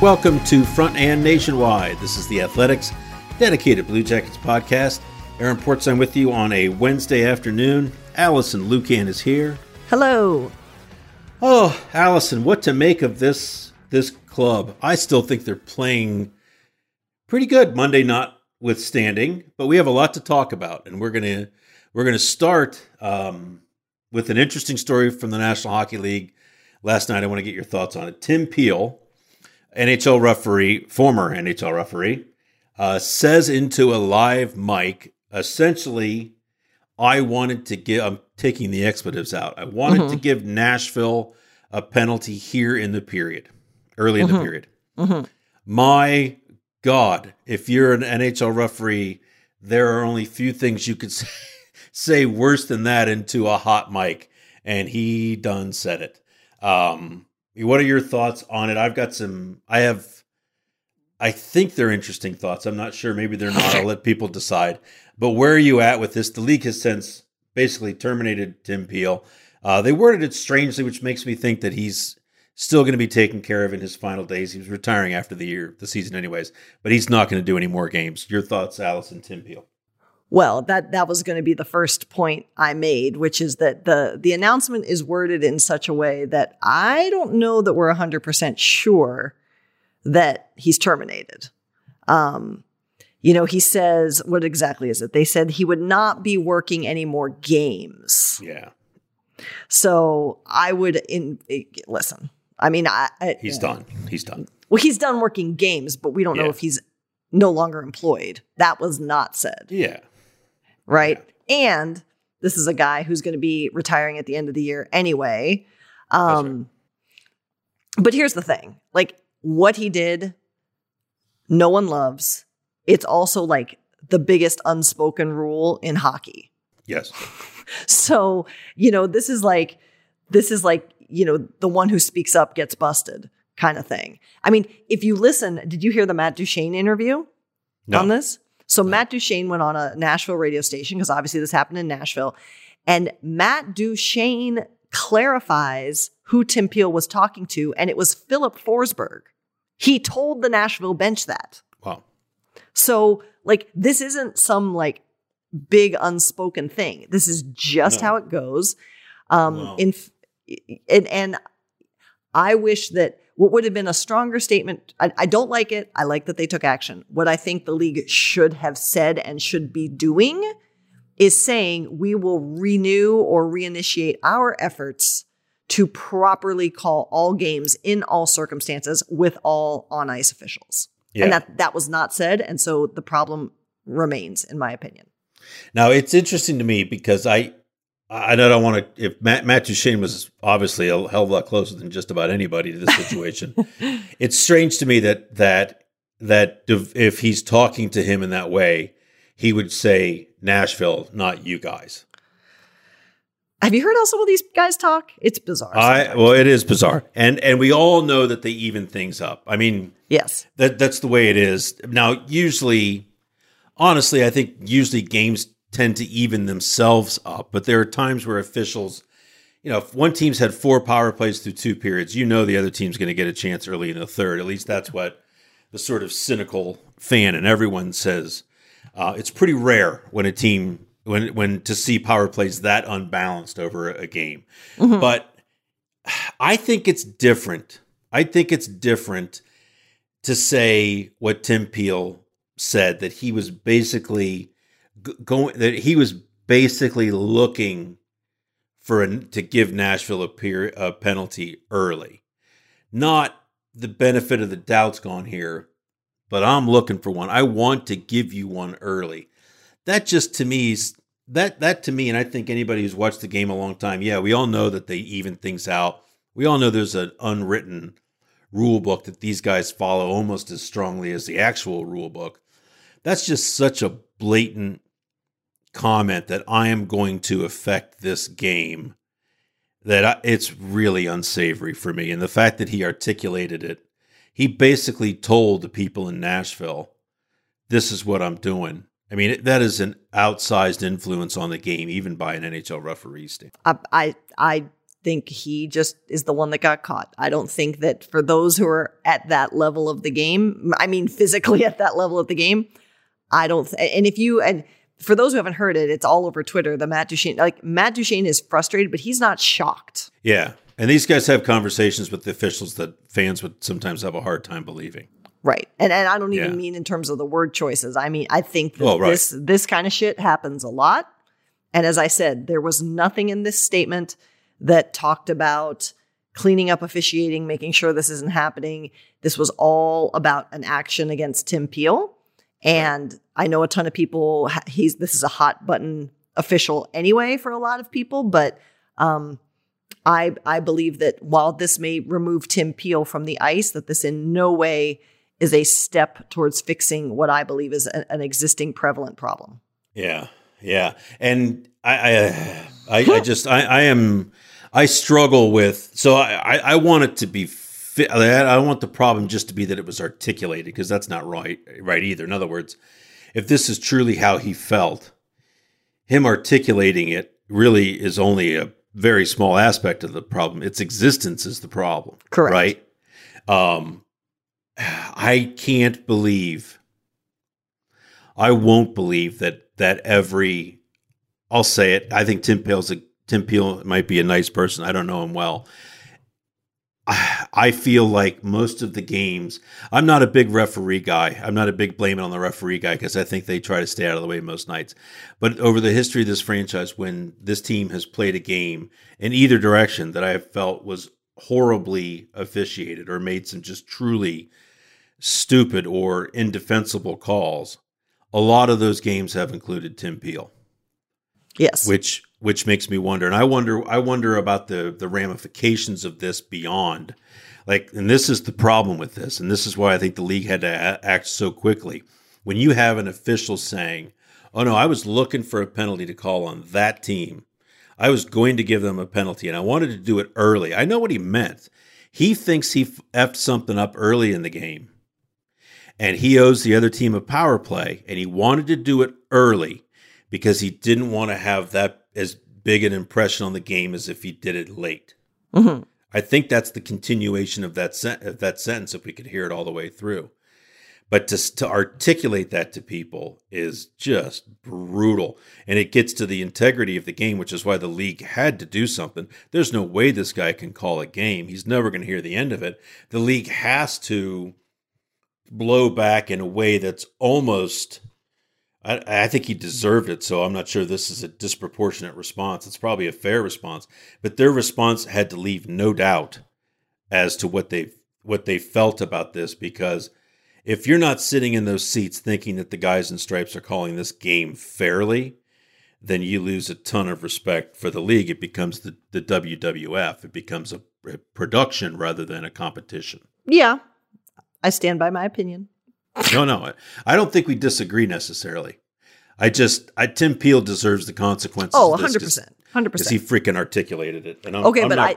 Welcome to Front and Nationwide. This is the Athletics dedicated Blue Jackets podcast. Aaron Portzline with you on a Wednesday afternoon. Alison Lukan is here. Hello. Oh, Alison, what to make of this this club? I still think they're playing pretty good Monday notwithstanding, but we have a lot to talk about, and we're gonna we're gonna start um, with an interesting story from the National Hockey League last night. I want to get your thoughts on it. Tim Peel, NHL referee, former NHL referee, uh, says into a live mic, essentially, I wanted to give. I'm taking the expletives out. I wanted to give Nashville a penalty here in the period, early in the period. My God, if you're an NHL referee, there are only few things you could say, say worse than that into a hot mic, and he done said it. Um, what are your thoughts on it? I've got some. I have. I think they're interesting thoughts. I'm not sure. Maybe they're not. I'll let people decide. But where are you at with this? The league has since basically terminated Tim Peel. Uh, they worded it strangely, which makes me think that he's still going to be taken care of in his final days. He was retiring after the year, the season, anyways. But he's not going to do any more games. Your thoughts, Alison Tim Peel? Well, that that was going to be the first point I made, which is that the the announcement is worded in such a way that I don't know that we're 100% sure that he's terminated. Um, you know, he says, what exactly is it? They said he would not be working any more games. Yeah, So I would in eh, listen. I mean, I, I he's done. He's done. Well, he's done working games, but we don't know if he's no longer employed. That was not said, Yeah, right? And this is a guy who's going to be retiring at the end of the year anyway. Um, But here's the thing like, what he did, no one loves. It's also like the biggest unspoken rule in hockey. yes, So, you know, this is like, this is like, you know, the one who speaks up gets busted kind of thing. I mean, if you listen, did you hear the Matt Duchene interview no. on this? So Matt Duchene went on a Nashville radio station because obviously this happened in Nashville. And Matt Duchene clarifies who Tim Peel was talking to, and it was Filip Forsberg. He told the Nashville bench that. Wow. So, like, this isn't some like big unspoken thing. This is just No. how it goes. Um, Wow. in and, and I wish that what would have been a stronger statement. I, I don't like it. I like that they took action. What I think the league should have said and should be doing is saying we will renew or reinitiate our efforts to properly call all games in all circumstances with all on ice officials. Yeah. And that that was not said, and so the problem remains, in my opinion. Now it's interesting to me because I I don't want to. If Matt, Matt Duchene was obviously a hell of a lot closer than just about anybody to this situation, it's strange to me that that that if he's talking to him in that way, he would say Nashville, not you guys. Have you heard how some of these guys talk? It's bizarre. I well, it is bizarre, and and we all know that they even things up. I mean, yes, that that's the way it is. Now, usually, honestly, I think usually games tend to even themselves up. But there are times where officials, you know, if one team's had four power plays through two periods, you know the other team's going to get a chance early in the third. At least that's what the sort of cynical fan and everyone says. Uh, it's pretty rare when a team when when to see power plays that unbalanced over a game. Mm-hmm. But I think it's different. I think it's different to say what Tim Peel said that he was basically going that he was basically looking for a, to give Nashville a, peer, a penalty early. Not the benefit of the doubt's gone here, but I'm looking for one. I want to give you one early. That just to me is that that to me, and I think anybody who's watched the game a long time, yeah, we all know that they even things out. We all know there's an unwritten rule book that these guys follow almost as strongly as the actual rule book. That's just such a blatant comment that I am going to affect this game that I, it's really unsavory for me. And the fact that he articulated it, he basically told the people in Nashville, this is what I'm doing. I mean, that is an outsized influence on the game, even by an NHL referee. I, I, I think he just is the one that got caught. I don't think that for those who are at that level of the game, I mean, physically at that level of the game, I don't. Th- and if you and for those who haven't heard it, it's all over Twitter. The Matt Duchene, like Matt Duchene is frustrated, but he's not shocked. Yeah. And these guys have conversations with the officials that fans would sometimes have a hard time believing. Right. And and I don't even yeah. mean in terms of the word choices. I mean, I think that well, right. this this kind of shit happens a lot. And as I said, there was nothing in this statement that talked about cleaning up officiating, making sure this isn't happening. This was all about an action against Tim Peel. And I know a ton of people, he's, this is a hot button official anyway for a lot of people, but, um, I, I believe that while this may remove Tim Peel from the ice, that this in no way is a step towards fixing what I believe is a, an existing prevalent problem. Yeah, yeah, and I, I, I, I just, I, I am, I struggle with. So I, I want it to be I don't want the problem just to be that it was articulated because that's not right, right either. In other words, if this is truly how he felt, him articulating it really is only a very small aspect of the problem. Its existence is the problem. Correct. Right. Um, I can't believe. I won't believe that that every. I'll say it. I think Tim Peel's a Tim Peel might be a nice person. I don't know him well. I feel like most of the games, I'm not a big referee guy. I'm not a big blame it on the referee guy because I think they try to stay out of the way most nights. But over the history of this franchise, when this team has played a game in either direction that I have felt was horribly officiated or made some just truly stupid or indefensible calls, a lot of those games have included Tim Peel. Yes. Which which makes me wonder and I wonder I wonder about the the ramifications of this beyond. Like and this is the problem with this and this is why I think the league had to act so quickly. When you have an official saying, "Oh no, I was looking for a penalty to call on that team. I was going to give them a penalty and I wanted to do it early." I know what he meant. He thinks he effed something up early in the game. And he owes the other team a power play and he wanted to do it early because he didn't want to have that as big an impression on the game as if he did it late. Mm-hmm. I think that's the continuation of that sen- of that sentence. If we could hear it all the way through, but to to articulate that to people is just brutal, and it gets to the integrity of the game, which is why the league had to do something. There's no way this guy can call a game. He's never going to hear the end of it. The league has to blow back in a way that's almost I, I, think he deserved it. So I'm not sure this is a disproportionate response. It's probably a fair response, but their response had to leave no doubt as to what they what they felt about this because if you're not sitting in those seats thinking that the guys in stripes are calling this game fairly, then you lose a ton of respect for the league. It becomes the, the WWF. It becomes a, a production rather than a competition. Yeah, I stand by my opinion. No, no, I, don't think we disagree necessarily. I just, I Tim Peel deserves the consequences. Oh, of this 100%. 100%. because he freaking articulated it. And I'm, okay, I'm but not- I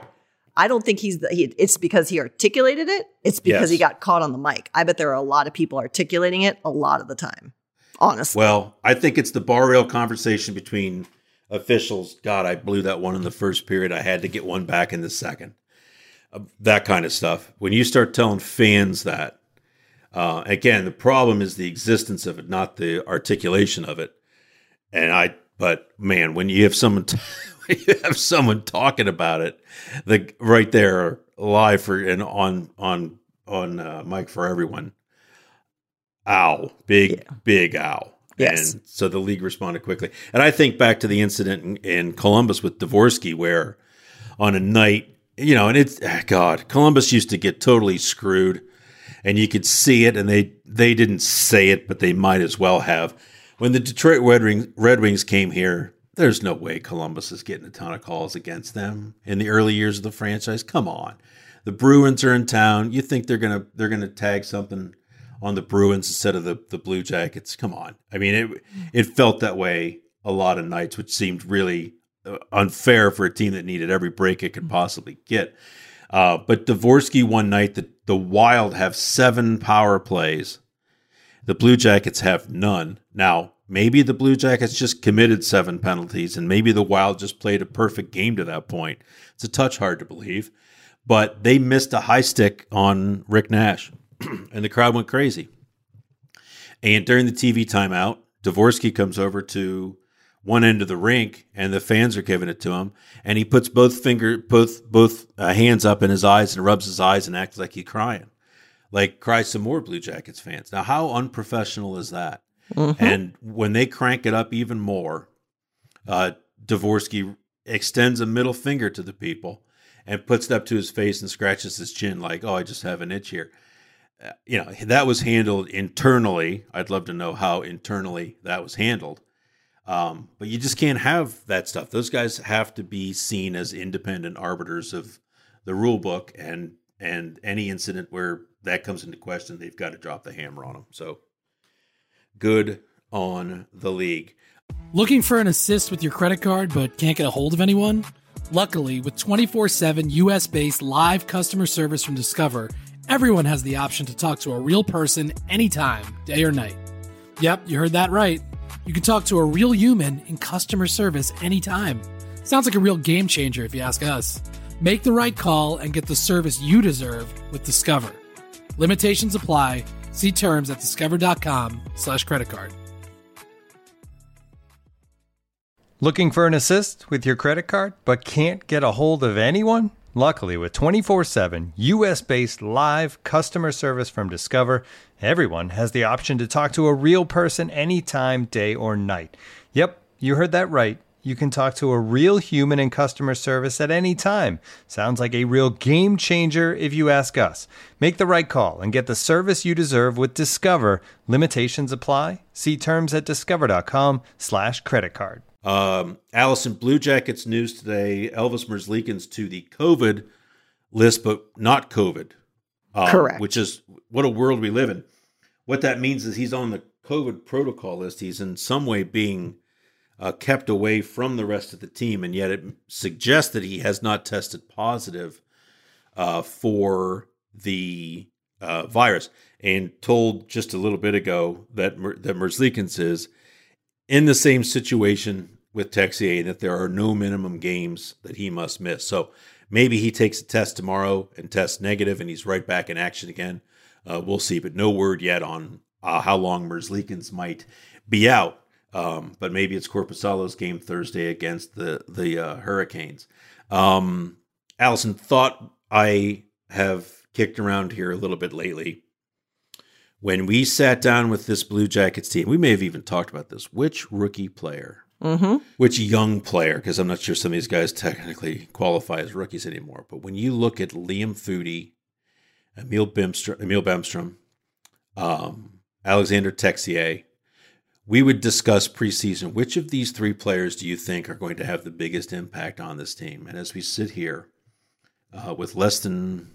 I don't think he's the, he, it's because he articulated it. It's because Yes. he got caught on the mic. I bet there are a lot of people articulating it a lot of the time. Honestly. Well, I think it's the bar rail conversation between officials. God, I blew that one in the first period. I had to get one back in the second. Uh, that kind of stuff. When you start telling fans that, uh, again, the problem is the existence of it, not the articulation of it. And I, but man, when you have someone, t- you have someone talking about it, the right there live for and on on on uh, mic for everyone. Ow, big big ow. Yes. And so the league responded quickly. And I think back to the incident in, in Columbus with Devorski, where on a night, you know, and it's ah, God, Columbus used to get totally screwed, and you could see it, and they they didn't say it, but they might as well have. When the Detroit Red Wings, Red Wings came here, there's no way Columbus is getting a ton of calls against them in the early years of the franchise. Come on, the Bruins are in town. You think they're gonna they're gonna tag something on the Bruins instead of the the Blue Jackets? Come on. I mean, it it felt that way a lot of nights, which seemed really uh, unfair for a team that needed every break it could possibly get. Uh, but Devorski one night, the the Wild have seven power plays. The Blue Jackets have none. Now, maybe the Blue Jackets just committed seven penalties, and maybe the Wild just played a perfect game to that point. It's a touch hard to believe, but they missed a high stick on Rick Nash, and the crowd went crazy. And during the TV timeout, Dvorsky comes over to one end of the rink, and the fans are giving it to him, and he puts both finger, both both uh, hands up in his eyes and rubs his eyes and acts like he's crying like cry some more Blue Jackets fans. Now, how unprofessional is that? And when they crank it up even more, uh, Devorski extends a middle finger to the people and puts it up to his face and scratches his chin, like, "Oh, I just have an itch here." Uh, you know that was handled internally. I'd love to know how internally that was handled. Um, but you just can't have that stuff. Those guys have to be seen as independent arbiters of the rule book, and and any incident where that comes into question, they've got to drop the hammer on them. So good on the league. Looking for an assist with your credit card but can't get a hold of anyone? Luckily, with 24 7 US based live customer service from Discover, everyone has the option to talk to a real person anytime, day or night. Yep, you heard that right. You can talk to a real human in customer service anytime. Sounds like a real game changer if you ask us. Make the right call and get the service you deserve with Discover. Limitations apply. See terms at discover.com slash credit card. Looking for an assist with your credit card but can't get a hold of anyone? Luckily, with 24 7 US based live customer service from Discover, everyone has the option to talk to a real person anytime, day or night. Yep, you heard that right. You can talk to a real human in customer service at any time. Sounds like a real game changer if you ask us. Make the right call and get the service you deserve with Discover. Limitations apply. See terms at discover.com slash credit card. Um, Alison, Blue Jackets news today. Elvis Merzlikins to the COVID list, but not COVID. Um, Correct. Which is what a world we live in. What that means is he's on the COVID protocol list. He's in some way being uh, kept away from the rest of the team, and yet it suggests that he has not tested positive uh, for the uh, virus. And told just a little bit ago that Mer- that Merzlikins is in the same situation with Texier that there are no minimum games that he must miss. So maybe he takes a test tomorrow and tests negative, and he's right back in action again. Uh, we'll see, but no word yet on uh, how long Merzlikins might be out. Um, but maybe it's Korpisalo's game Thursday against the the uh, Hurricanes. Um, Alison thought I have kicked around here a little bit lately. When we sat down with this Blue Jackets team, we may have even talked about this. Which rookie player, Mm-hmm. which young player, because I'm not sure some of these guys technically qualify as rookies anymore. But when you look at Liam Foudy, Emil Bemstrom, Emil Bemstrom, um, Alexander Texier. We would discuss preseason. Which of these three players do you think are going to have the biggest impact on this team? And as we sit here uh, with less than,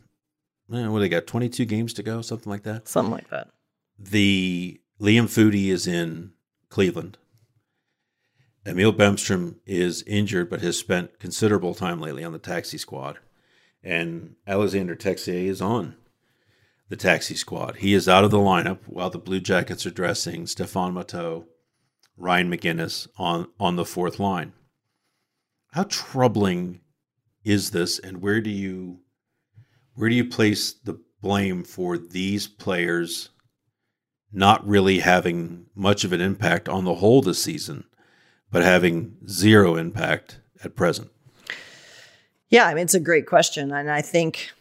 eh, what they got, 22 games to go, something like that? Something like that. The Liam Foudy is in Cleveland. Emil Bemstrom is injured, but has spent considerable time lately on the taxi squad. And Alexander Texier is on the taxi squad. He is out of the lineup while the Blue Jackets are dressing Stefan Matteau, Ryan MacInnis on, on the fourth line. How troubling is this, and where do you where do you place the blame for these players not really having much of an impact on the whole this season, but having zero impact at present? Yeah, I mean it's a great question, and I think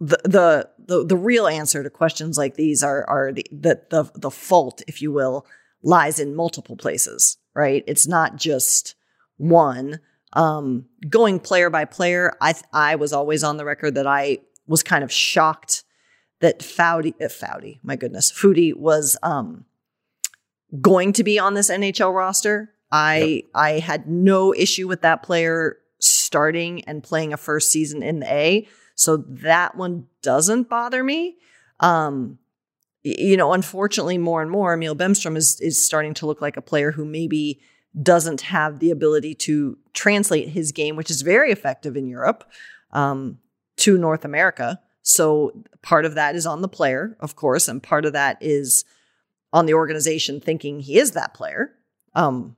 the the the, the real answer to questions like these are are the, the the the fault, if you will, lies in multiple places. Right? It's not just one. Um, going player by player, I I was always on the record that I was kind of shocked that Foudy, uh, Foudy, my goodness, Foudy was um, going to be on this NHL roster. I yep. I had no issue with that player starting and playing a first season in the A. So that one doesn't bother me. Um, you know, unfortunately, more and more, Emil Bemstrom is is starting to look like a player who maybe doesn't have the ability to translate his game, which is very effective in Europe, um, to North America. So part of that is on the player, of course, and part of that is on the organization thinking he is that player um,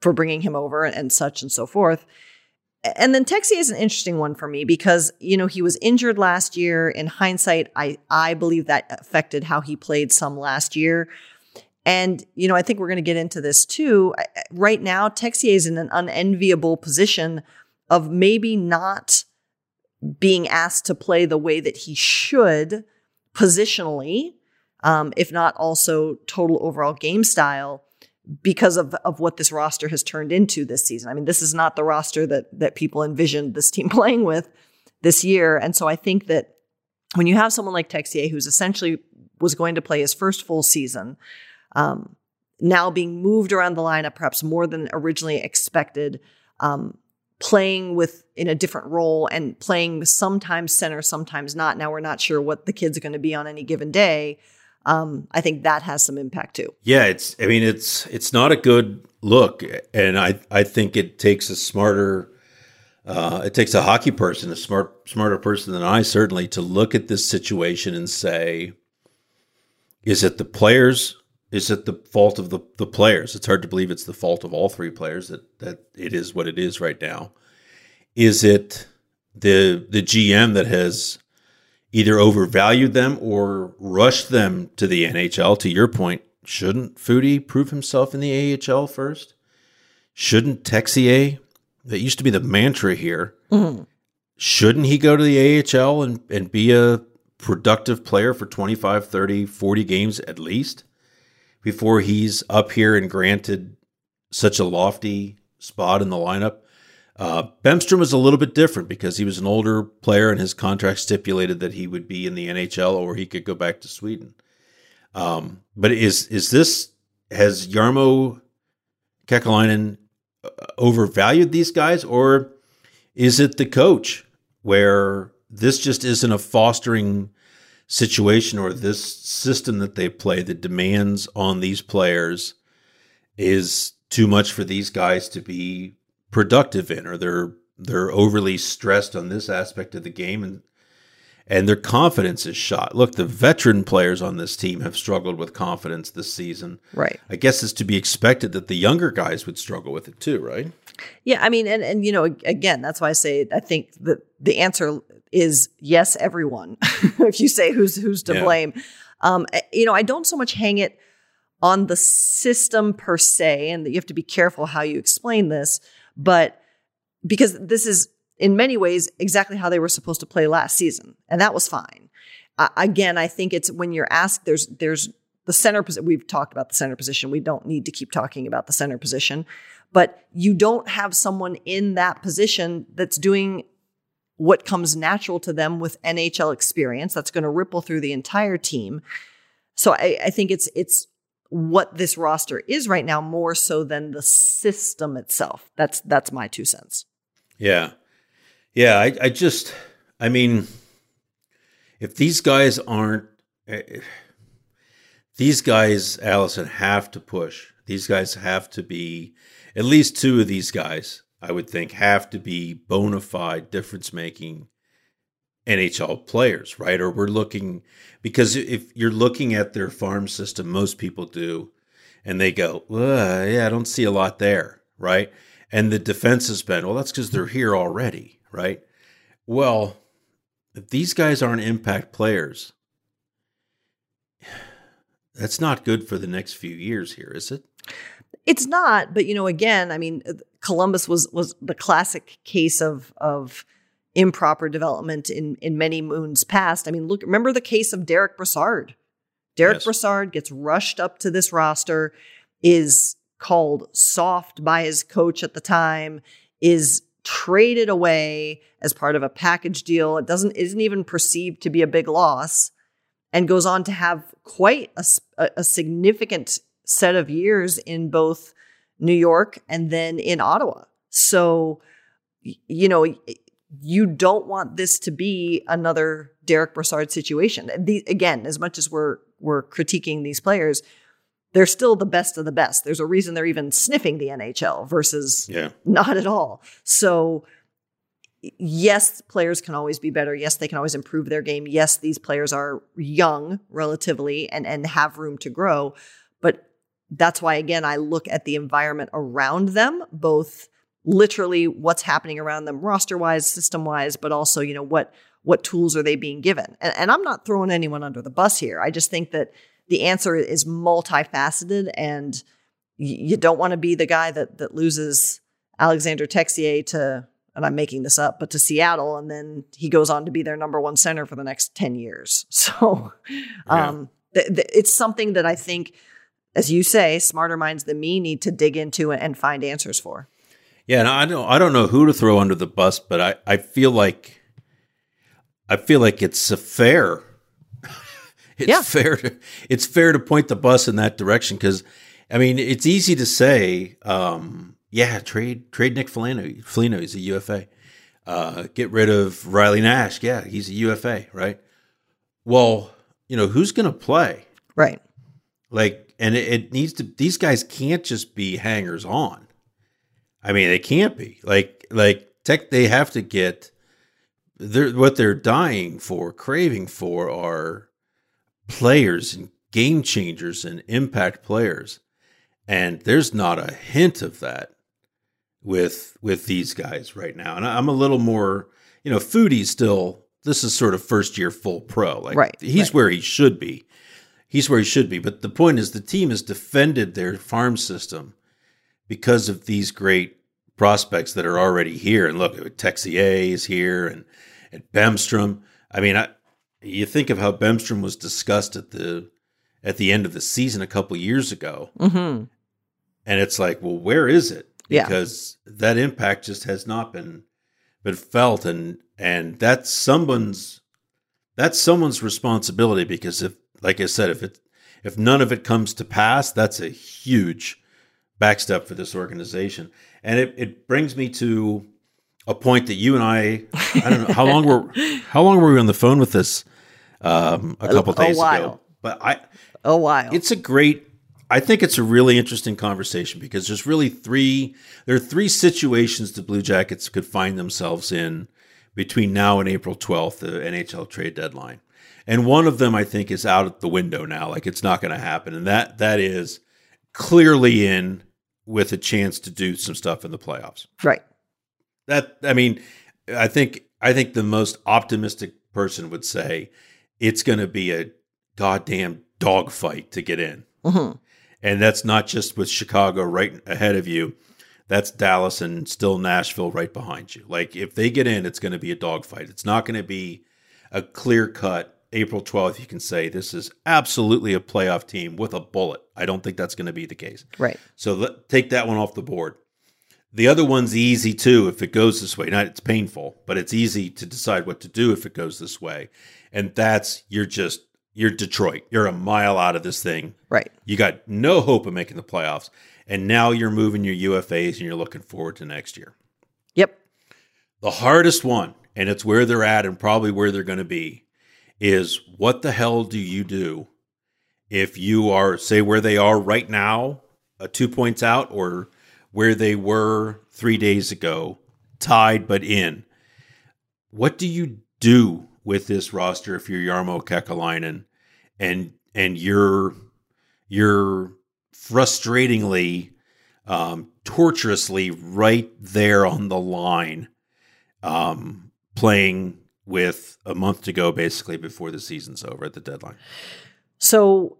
for bringing him over and such and so forth. And then Texier is an interesting one for me because you know he was injured last year. In hindsight, I I believe that affected how he played some last year. And you know I think we're going to get into this too. Right now, Texier is in an unenviable position of maybe not being asked to play the way that he should positionally, um, if not also total overall game style because of, of what this roster has turned into this season. I mean, this is not the roster that that people envisioned this team playing with this year. And so I think that when you have someone like Texier, who's essentially was going to play his first full season, um, now being moved around the lineup perhaps more than originally expected, um, playing with in a different role and playing sometimes center, sometimes not. Now we're not sure what the kids going to be on any given day um, I think that has some impact too. Yeah, it's. I mean, it's it's not a good look, and I I think it takes a smarter. Uh, it takes a hockey person, a smart smarter person than I certainly, to look at this situation and say, is it the players? Is it the fault of the, the players? It's hard to believe it's the fault of all three players that that it is what it is right now. Is it the the GM that has either overvalued them or rushed them to the NHL. To your point, shouldn't Foudy prove himself in the AHL first? Shouldn't Texier, that used to be the mantra here, mm-hmm. shouldn't he go to the AHL and, and be a productive player for 25, 30, 40 games at least before he's up here and granted such a lofty spot in the lineup? Uh, Bemstrom was a little bit different because he was an older player and his contract stipulated that he would be in the NHL or he could go back to Sweden. Um, but is is this has Jarmo Kekalainen uh, overvalued these guys or is it the coach where this just isn't a fostering situation or this system that they play that demands on these players is too much for these guys to be productive in, or they're they're overly stressed on this aspect of the game, and and their confidence is shot. Look, the veteran players on this team have struggled with confidence this season. Right. I guess it's to be expected that the younger guys would struggle with it too, right? Yeah, I mean, and and you know, again, that's why I say I think that the answer is yes, everyone. if you say who's who's to yeah. blame, um, eh, you know, I don't so much hang it on the system per se, and you have to be careful how you explain this. But because this is in many ways exactly how they were supposed to play last season, and that was fine. Uh, again, I think it's when you're asked, there's there's the center position. We've talked about the center position. We don't need to keep talking about the center position, but you don't have someone in that position that's doing what comes natural to them with NHL experience. That's going to ripple through the entire team. So I, I think it's it's what this roster is right now more so than the system itself. That's that's my two cents. Yeah. Yeah, I, I just I mean if these guys aren't eh, these guys, Alison, have to push. These guys have to be at least two of these guys, I would think, have to be bona fide difference making NHL players, right? Or we're looking because if you're looking at their farm system, most people do, and they go, yeah, I don't see a lot there, right? And the defense has been, well, that's because they're here already, right? Well, if these guys aren't impact players, that's not good for the next few years here, is it? It's not, but you know, again, I mean, Columbus was was the classic case of of improper development in in many moons past. I mean, look, remember the case of Derek Brassard. Derek yes. Brassard gets rushed up to this roster, is called soft by his coach at the time, is traded away as part of a package deal. It doesn't isn't even perceived to be a big loss, and goes on to have quite a, a significant set of years in both New York and then in Ottawa. So, you know, you don't want this to be another Derek Brassard situation. The, again, as much as we're we're critiquing these players, they're still the best of the best. There's a reason they're even sniffing the NHL versus yeah. not at all. So yes, players can always be better. Yes, they can always improve their game. Yes, these players are young relatively and and have room to grow, but that's why again I look at the environment around them both literally what's happening around them roster wise, system wise, but also, you know, what what tools are they being given? And, and I'm not throwing anyone under the bus here. I just think that the answer is multifaceted and you don't want to be the guy that that loses Alexander Texier to and I'm making this up, but to Seattle, and then he goes on to be their number one center for the next 10 years. So um, th- th- it's something that I think, as you say, smarter minds than me need to dig into and find answers for. Yeah, and I don't I don't know who to throw under the bus, but I, I feel like I feel like it's a fair. it's yeah. fair to it's fair to point the bus in that direction because I mean it's easy to say, um, yeah, trade trade Nick Foligno. Foligno, he's a UFA. Uh, get rid of Riley Nash. Yeah, he's a UFA, right? Well, you know who's going to play, right? Like, and it, it needs to. These guys can't just be hangers on I mean, it can't be like like tech. They have to get. They're, what they're dying for, craving for, are players and game changers and impact players, and there's not a hint of that with with these guys right now. And I'm a little more, you know, Foudy's still. This is sort of first year full pro. Like right, he's right. where he should be. He's where he should be. But the point is, the team has defended their farm system because of these great prospects that are already here. And look, Texier is here and, and Bemstrom. I mean, I, you think of how Bemstrom was discussed at the at the end of the season a couple years ago, mm-hmm. and it's like, well, where is it? Yeah. Because that impact just has not been been felt, and and that's someone's that's someone's responsibility. Because if, like I said, if it if none of it comes to pass, that's a huge backstep for this organization. And it, it brings me to a point that you and I, I don't know how long were how long were we on the phone with this um, a couple a, days a ago. But I a while. It's a great I think it's a really interesting conversation because there's really three there are three situations the Blue Jackets could find themselves in between now and April 12th, the NHL trade deadline. And one of them I think is out the window now, like it's not going to happen. And that that is clearly in with a chance to do some stuff in the playoffs. Right. That I mean, I think I think the most optimistic person would say it's going to be a goddamn dogfight to get in. Mm-hmm. And that's not just with Chicago right ahead of you. That's Dallas and still Nashville right behind you. Like if they get in, it's going to be a dogfight. It's not going to be a clear cut April 12th, you can say this is absolutely a playoff team with a bullet. I don't think that's going to be the case. Right. So let, take that one off the board. The other one's easy too if it goes this way. Not it's painful, but it's easy to decide what to do if it goes this way. And that's you're just you're Detroit. You're a mile out of this thing. Right. You got no hope of making the playoffs. And now you're moving your UFAs and you're looking forward to next year. Yep. The hardest one, and it's where they're at and probably where they're going to be, is what the hell do you do if you are, say, where they are right now, uh, two points out, or where they were three days ago, tied but in? What do you do with this roster if you're Jarmo Kekalainen and and you're you're frustratingly um, torturously right there on the line um, playing with a month to go basically before the season's over at the deadline So,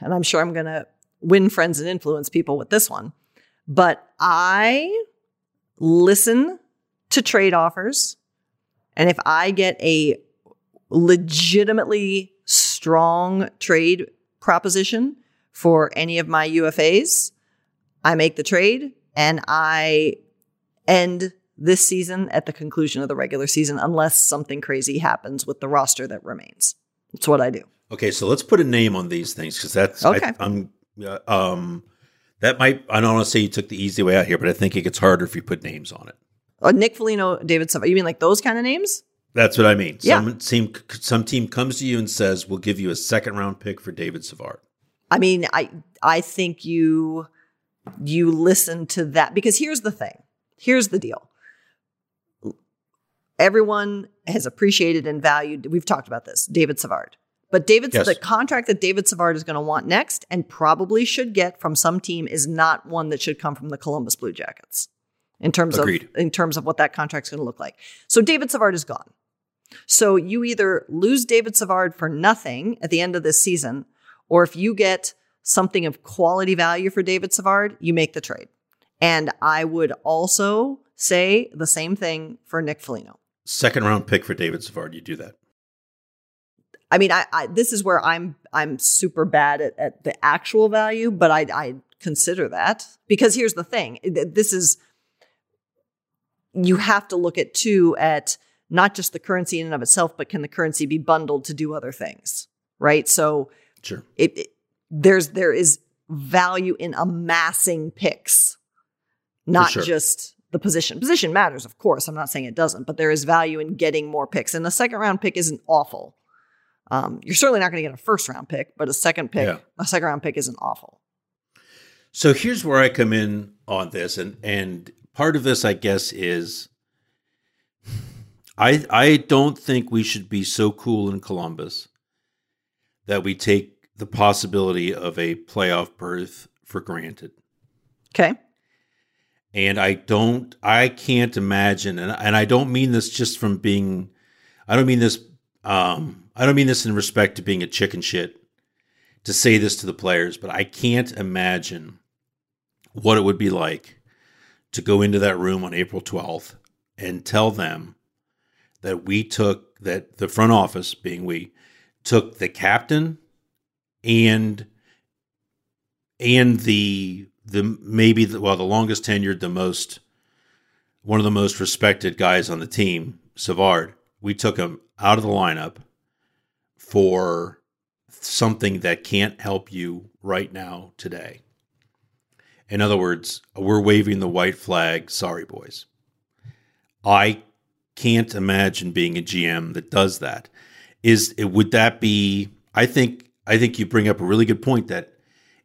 and I'm sure I'm going to win friends and influence people with this one, but I listen to trade offers. And if I get a legitimately strong trade proposition for any of my UFAs, I make the trade and I end this season at the conclusion of the regular season unless something crazy happens with the roster that remains. That's what I do. okay so let's put a name on these things because that's Okay. I, i'm uh, um that might i don't want to say you took the easy way out here but i think it gets harder if you put names on it Uh, Nick Foligno, David Savard. You mean like those kind of names? That's what I mean. Yeah. Some team, some team comes to you and says, "We'll give you a second round pick for David Savard." I mean, I I think you you listen to that because here's the thing. Here's the deal. Everyone has appreciated and valued. We've talked about this, David Savard. But David, Yes. the contract that David Savard is going to want next, and probably should get from some team, is not one that should come from the Columbus Blue Jackets. In terms Agreed. of in terms of what that contract's going to look like. So David Savard is gone. So you either lose David Savard for nothing at the end of this season, or if you get something of quality value for David Savard, you make the trade. And I would also say the same thing for Nick Foligno. Second round pick for David Savard. You do that. I mean, I, I this is where I'm I'm super bad at, at the actual value, but I I consider that because here's the thing: this is you have to look at too at not just the currency in and of itself, but can the currency be bundled to do other things, right? So Sure. it, it- there's there is value in amassing picks, not sure. just the position. Position matters, of course. I'm not saying it doesn't, but there is value in getting more picks. And a second round pick isn't awful. Um, you're certainly not going to get a first round pick, but a second pick, Yeah. a second round pick isn't awful. So here's where I come in on this, and and part of this, I guess, is I I don't think we should be so cool in Columbus that we take the possibility of a playoff berth for granted. Okay. And I don't, I can't imagine, and and I don't mean this just from being, I don't mean this, um, I don't mean this in respect to being a chicken shit to say this to the players, but I can't imagine what it would be like to go into that room on April twelfth and tell them that we took that the front office, being we, took the captain and and the the maybe the, well the longest tenured the most one of the most respected guys on the team Savard we took him out of the lineup for something that can't help you right now today. In other words we're waving the white flag sorry boys. I can't imagine being a gm that does that. Is it would that be i think i think you bring up a really good point that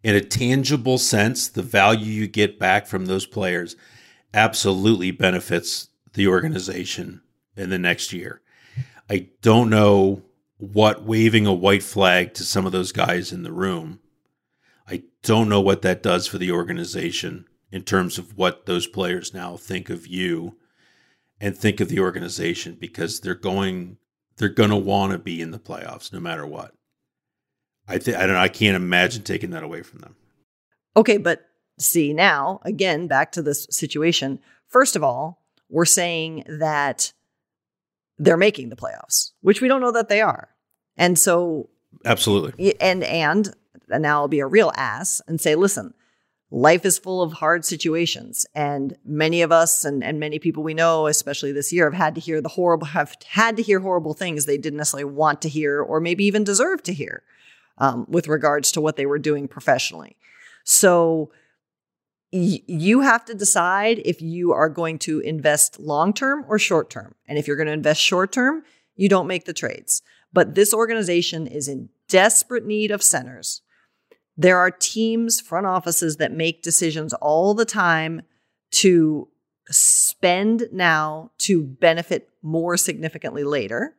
in a tangible sense, the value you get back from those players absolutely benefits the organization in the next year. I don't know what waving a white flag to some of those guys in the room. I don't know what that does for the organization in terms of what those players now think of you and think of the organization because they're going they're going to want to be in the playoffs no matter what. I think I don't know. I can't imagine taking that away from them. Okay, but see now, again, back to this situation. First of all, we're saying that they're making the playoffs, which we don't know that they are. And so Absolutely. And and and now I'll be a real ass and say, listen, life is full of hard situations and many of us and, and many people we know especially this year have had to hear the horrible have had to hear horrible things they didn't necessarily want to hear or maybe even deserve to hear um, with regards to what they were doing professionally. So y- you have to decide if you are going to invest long term or short term and if you're going to invest short term you don't make the trades. But this organization is in desperate need of centers. There are teams, front offices that make decisions all the time to spend now to benefit more significantly later.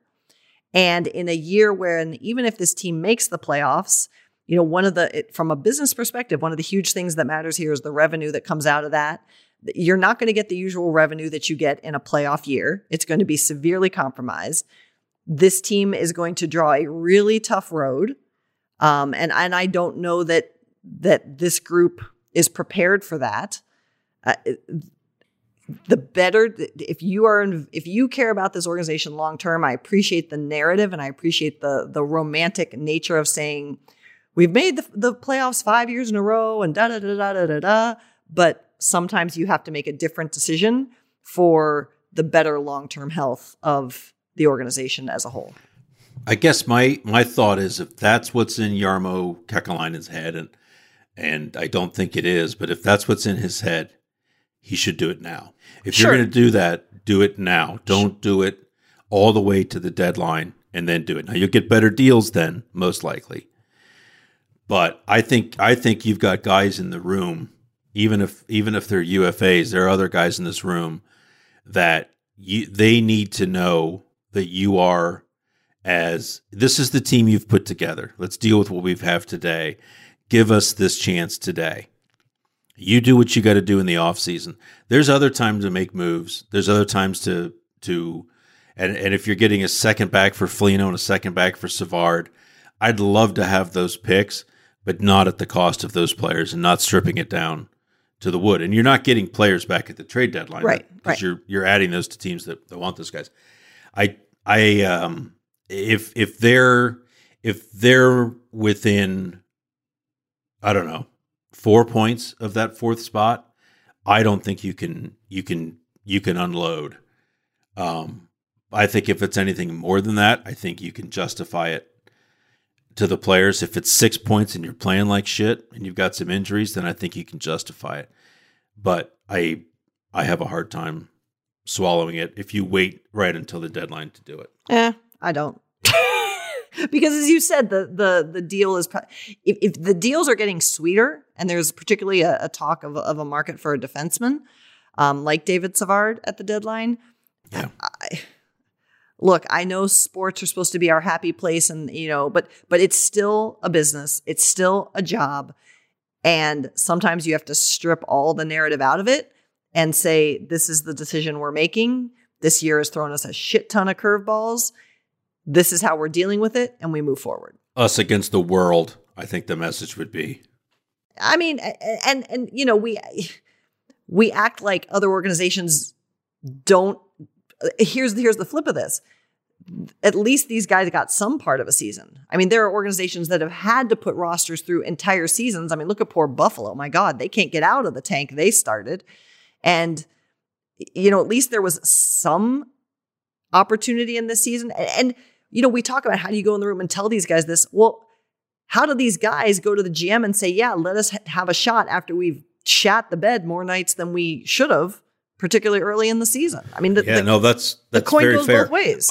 And in a year where, even if this team makes the playoffs, you know, one of the, from a business perspective, one of the huge things that matters here is the revenue that comes out of that. You're not going to get the usual revenue that you get in a playoff year. It's going to be severely compromised. This team is going to draw a really tough road um, and and I don't know that that this group is prepared for that. Uh, the better if you are if you care about this organization long term, I appreciate the narrative and I appreciate the the romantic nature of saying we've made the, the playoffs five years in a row and da da da da da da. But sometimes you have to make a different decision for the better long term health of the organization as a whole. I guess my my thought is if that's what's in Jarmo Kekalainen's head, and and I don't think it is, but if that's what's in his head, he should do it now. If sure. you're going to do that, do it now. Don't do it all the way to the deadline and then do it. Now you'll get better deals then, most likely. But I think I think you've got guys in the room, even if even if they're UFAs, there are other guys in this room that you, they need to know that you are as this is the team you've put together. Let's deal with what we've have today. Give us this chance today. You do what you got to do in the off season. There's other times to make moves. There's other times to to and and if you're getting a second back for Foligno and a second back for Savard, I'd love to have those picks, but not at the cost of those players and not stripping it down to the wood. And you're not getting players back at the trade deadline, right? Because right. you're you're adding those to teams that, that want those guys. I I um if if they're if they're within I don't know, four points of that fourth spot, I don't think you can you can you can unload. Um, I think if it's anything more than that, I think you can justify it to the players. If it's six points and you're playing like shit and you've got some injuries, then I think you can justify it. But I I have a hard time swallowing it if you wait right until the deadline to do it. Yeah, I don't. Because as you said, the the the deal is if, if the deals are getting sweeter, and there's particularly a, a talk of, of a market for a defenseman um, like David Savard at the deadline. Yeah. I, look, I know sports are supposed to be our happy place, and you know, but but it's still a business. It's still a job, and sometimes you have to strip all the narrative out of it and say, "This is the decision we're making." This year has thrown us a shit ton of curveballs this is how we're dealing with it, and we move forward. Us against the world, I think the message would be. I mean, and and you know, we we act like other organizations don't. Here's here's the flip of this. At least these guys got some part of a season. I mean, there are organizations that have had to put rosters through entire seasons. I mean, look at poor Buffalo. My God, they can't get out of the tank they started. And, you know, at least there was some opportunity in this season. And, you know, we talk about how do you go in the room and tell these guys this? Well, how do these guys go to the GM and say, yeah, let us have a shot after we've shat the bed more nights than we should have, particularly early in the season? I mean, the, yeah, the, no, that's, that's the coin very goes fair. both ways.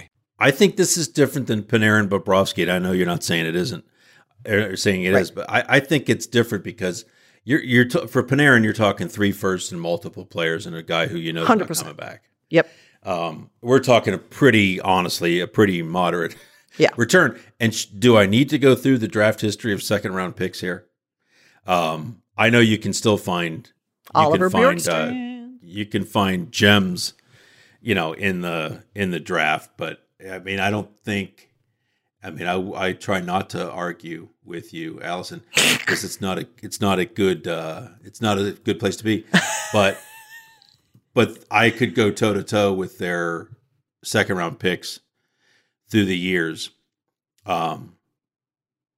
I think this is different than Panarin Bobrovsky. And I know you're not saying it isn't, or saying it right. is, but I, I, think it's different because you're you're t- for Panarin you're talking three firsts and multiple players and a guy who you know is coming back. Yep. Um, we're talking a pretty honestly a pretty moderate yeah. return. And sh- do I need to go through the draft history of second round picks here? Um, I know you can still find you Oliver can find, uh, you can find gems, you know, in the in the draft. But I mean, I don't think. I mean, I, I try not to argue with you, Alison, because it's not a it's not a good uh, it's not a good place to be. But but I could go toe to toe with their second round picks through the years. Um,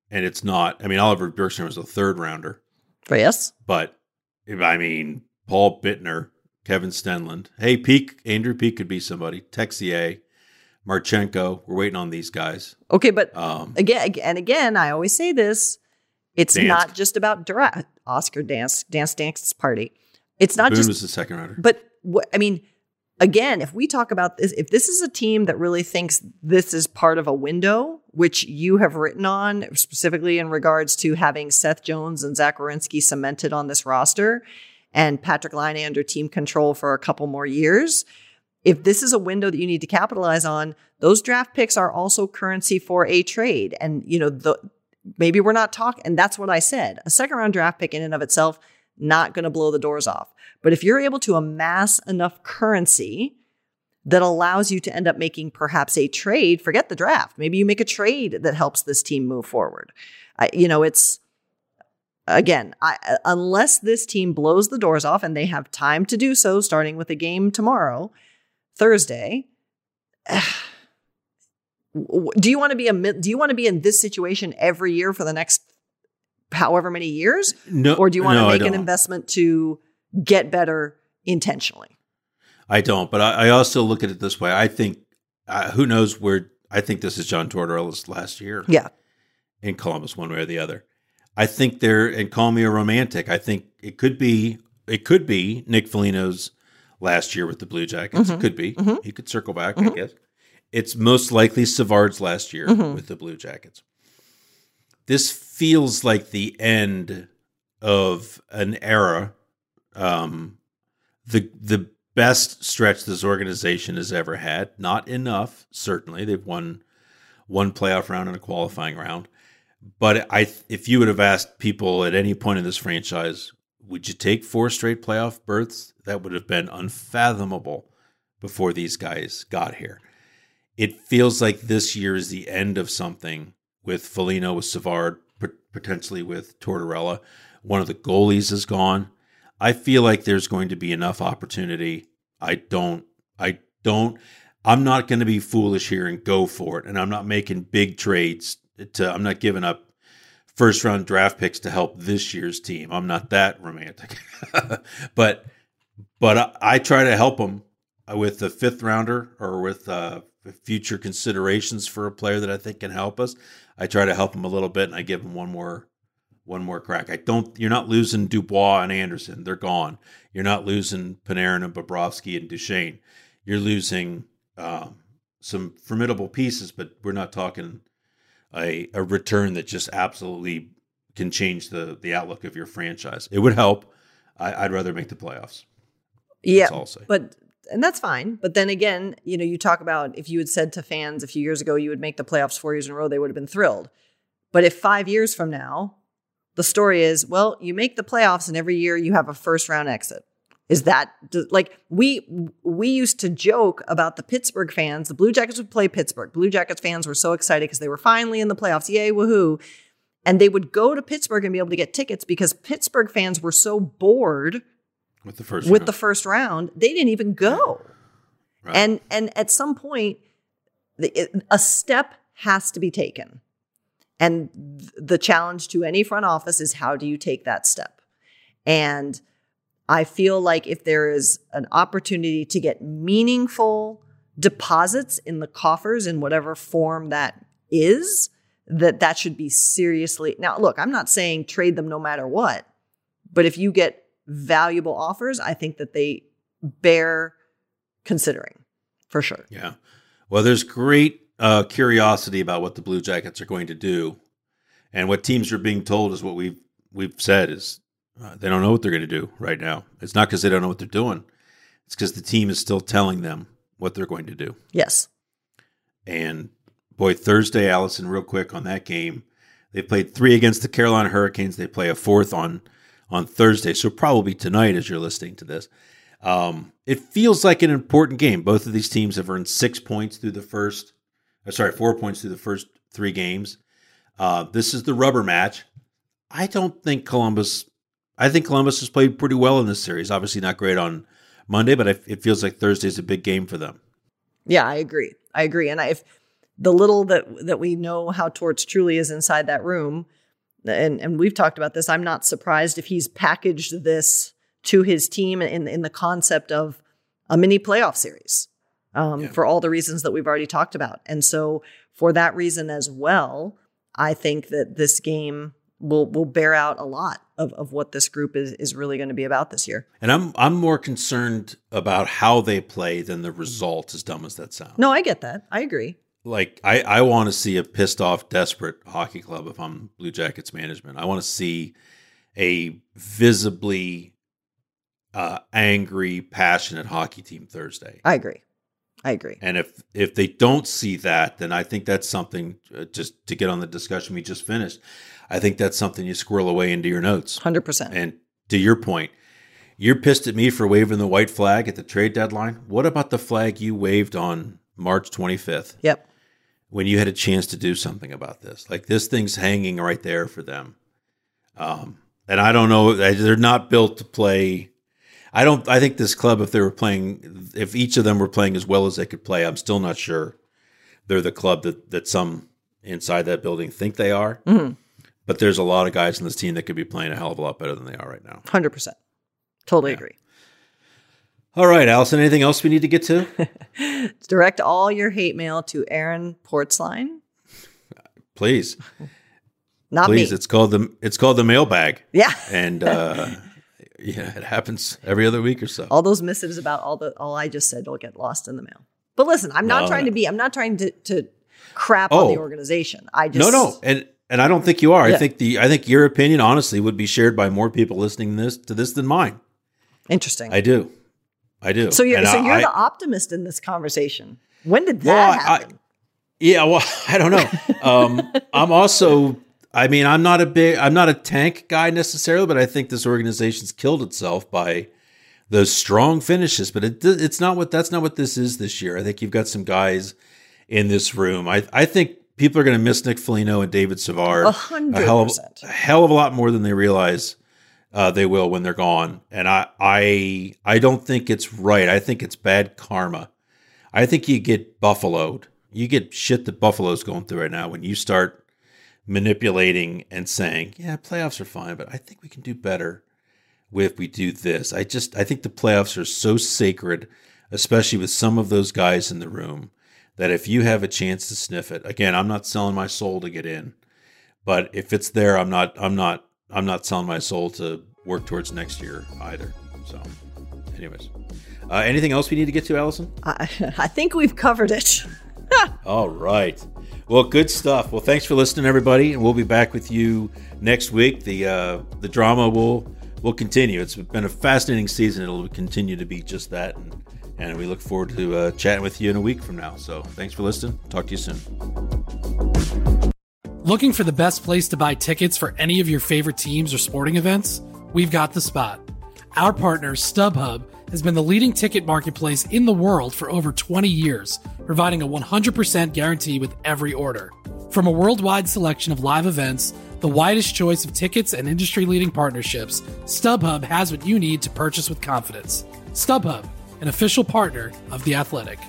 and it's not. I mean, Oliver Bjorkstrand was a third rounder. But yes. But if- I mean, Paul Bittner, Kevin Stenlund. Hey, Peeke, Andrew Peeke could be somebody. Texier, Marchenko. We're waiting on these guys. Okay, but Um, again and again, I always say this: it's Dansk. not just about draft. Oscar Dansk Dance Dance party. It's not Boone just was the second rounder. But what I mean, again, if we talk about this, if this is a team that really thinks this is part of a window, which you have written on specifically in regards to having Seth Jones and Zach Werenski cemented on this roster and Patrik Laine under team control for a couple more years. If this is a window that you need to capitalize on, those draft picks are also currency for a trade. And, you know, the maybe we're not talking, and that's what I said. A second round draft pick in and of itself, not going to blow the doors off. But if you're able to amass enough currency that allows you to end up making perhaps a trade, forget the draft. Maybe you make a trade that helps this team move forward. I, you know, it's again, I, unless this team blows the doors off and they have time to do so, starting with a game tomorrow, Thursday. Do you want to be a do you want to be in this situation every year for the next however many years? No, or do you want no, to make an investment to get better intentionally? I don't, but I, I also look at it this way. I think uh, who knows where. I think this is John Tortorella's last year Yeah. in Columbus, one way or the other. I think they're and call me a romantic. I think it could be it could be Nick Foligno's last year with the Blue Jackets. It could be. Mm-hmm. He could circle back. I mm-hmm. guess it's most likely Savard's last year with the Blue Jackets. This feels like the end of an era. Um, the the best stretch this organization has ever had. Not enough, certainly. They've won one playoff round and a qualifying round. But I, if you would have asked people at any point in this franchise, would you take four straight playoff berths? That would have been unfathomable before these guys got here. It feels like this year is the end of something with Foligno, with Savard, potentially with Tortorella. One of the goalies is gone. I feel like there's going to be enough opportunity. I don't, I don't, I'm not going to be foolish here and go for it. And I'm not making big trades to, I'm not giving up first round draft picks to help this year's team. I'm not that romantic, but, but I, I try to help them with the fifth rounder or with uh, future considerations for a player that I think can help us. I try to help them a little bit and I give them one more one more crack. I don't. You're not losing Dubois and Anderson; they're gone. You're not losing Panarin and Bobrovsky and Duchene. You're losing um, some formidable pieces, but we're not talking a a return that just absolutely can change the the outlook of your franchise. It would help. I, I'd rather make the playoffs. Yeah, all but and that's fine. But then again, you know, you talk about if you had said to fans a few years ago you would make the playoffs four years in a row, they would have been thrilled. But if five years from now, the story is, well, you make the playoffs and every year you have a first round exit. Is that like we we used to joke about the Pittsburgh fans? The Blue Jackets would play Pittsburgh. Blue Jackets fans were so excited because they were finally in the playoffs. Yay, woohoo! And they would go to Pittsburgh and be able to get tickets because Pittsburgh fans were so bored With the first with round. the first round, they didn't even go. Right. And and at some point, a step has to be taken. And th- the challenge to any front office is how do you take that step? And I feel like if there is an opportunity to get meaningful deposits in the coffers in whatever form that is, that that should be seriously. Now, look, I'm not saying trade them no matter what, but if you get valuable offers, I think that they bear considering for sure. Yeah. Well, there's great uh, curiosity about what the Blue Jackets are going to do, and what teams are being told is what we've we've said is uh, they don't know what they're going to do right now. It's not because they don't know what they're doing; it's because the team is still telling them what they're going to do. Yes. And boy, Thursday, Alison, real quick on that game, they played three against the Carolina Hurricanes. They play a fourth on on Thursday, so probably tonight as you're listening to this. Um, it feels like an important game. Both of these teams have earned six points through the first, uh, sorry, four points through the first three games. Uh, this is the rubber match. I don't think Columbus. I think Columbus has played pretty well in this series. Obviously, not great on Monday, but it feels like Thursday is a big game for them. Yeah, I agree. I agree. And I, if the little that that we know how Torts truly is inside that room, and and we've talked about this, I'm not surprised if he's packaged this to his team in in the concept of a mini playoff series. Um, yeah. For all the reasons that we've already talked about. And so, for that reason as well, I think that this game will will bear out a lot of, of what this group is is really going to be about this year. And I'm I'm more concerned about how they play than the result, as dumb as that sounds. No, I get that. I agree. Like I, I want to see a pissed off, desperate hockey club if I'm Blue Jackets management. I want to see a visibly uh, angry, passionate hockey team Thursday. I agree. I agree. And if if they don't see that, then I think that's something uh, just to get on the discussion we just finished. I think that's something you squirrel away into your notes. 100%. And to your point, you're pissed at me for waving the white flag at the trade deadline. What about the flag you waved on March 25th? Yep. When you had a chance to do something about this. Like this thing's hanging right there for them. Um, and I don't know, they're not built to play. I don't, I think this club, if they were playing, if each of them were playing as well as they could play, I'm still not sure they're the club that, that some inside that building think they are. Mm-hmm. But there's a lot of guys in this team that could be playing a hell of a lot better than they are right now. 100%. Totally yeah. agree. All right, Alison, anything else we need to get to? Direct all your hate mail to Aaron Portzline. Please. Not Please, me. it's called the it's called the mailbag. Yeah. and uh yeah, it happens every other week or so. All those missives about all the all I just said will get lost in the mail. But listen, I'm not no, trying to be I'm not trying to to crap oh. on the oh. organization. I just No, no. And and I don't think you are. Yeah. I think the I think your opinion, honestly, would be shared by more people listening to this to this than mine. Interesting. I do, I do. So you're and so I, you're I, the optimist in this conversation. When did that well, happen? I, yeah, well, I don't know. Um, I'm also. I mean, I'm not a big, I'm not a tank guy necessarily, but I think this organization's killed itself by those strong finishes. But it, it's not what that's not what this is this year. I think you've got some guys in this room. I, I think people are going to miss Nick Foligno and David Savard a hell of a hell of a lot more than they realize uh, they will when they're gone. And I, I, I don't think it's right. I think it's bad karma. I think you get buffaloed. You get shit that Buffalo's going through right now when you start manipulating and saying, "Yeah, playoffs are fine, but I think we can do better if we do this." I just, I think the playoffs are so sacred, especially with some of those guys in the room that if you have a chance to sniff it, again, I'm not selling my soul to get in, but if it's there, I'm not, I'm not, I'm not selling my soul to work towards next year either. So, anyways, uh, anything else we need to get to, Alison? I, I think we've covered it. All right. Well, good stuff. Well, thanks for listening, everybody, and we'll be back with you next week. The uh, the drama will will continue. It's been a fascinating season. It'll continue to be just that. And, and we look forward to uh, chatting with you in a week from now. So thanks for listening. Talk to you soon. Looking for the best place to buy tickets for any of your favorite teams or sporting events? We've got the spot. Our partner, StubHub, has been the leading ticket marketplace in the world for over 20 years, providing a 100% guarantee with every order. From a worldwide selection of live events, the widest choice of tickets, and industry leading partnerships, StubHub has what you need to purchase with confidence. StubHub an official partner of The Athletic.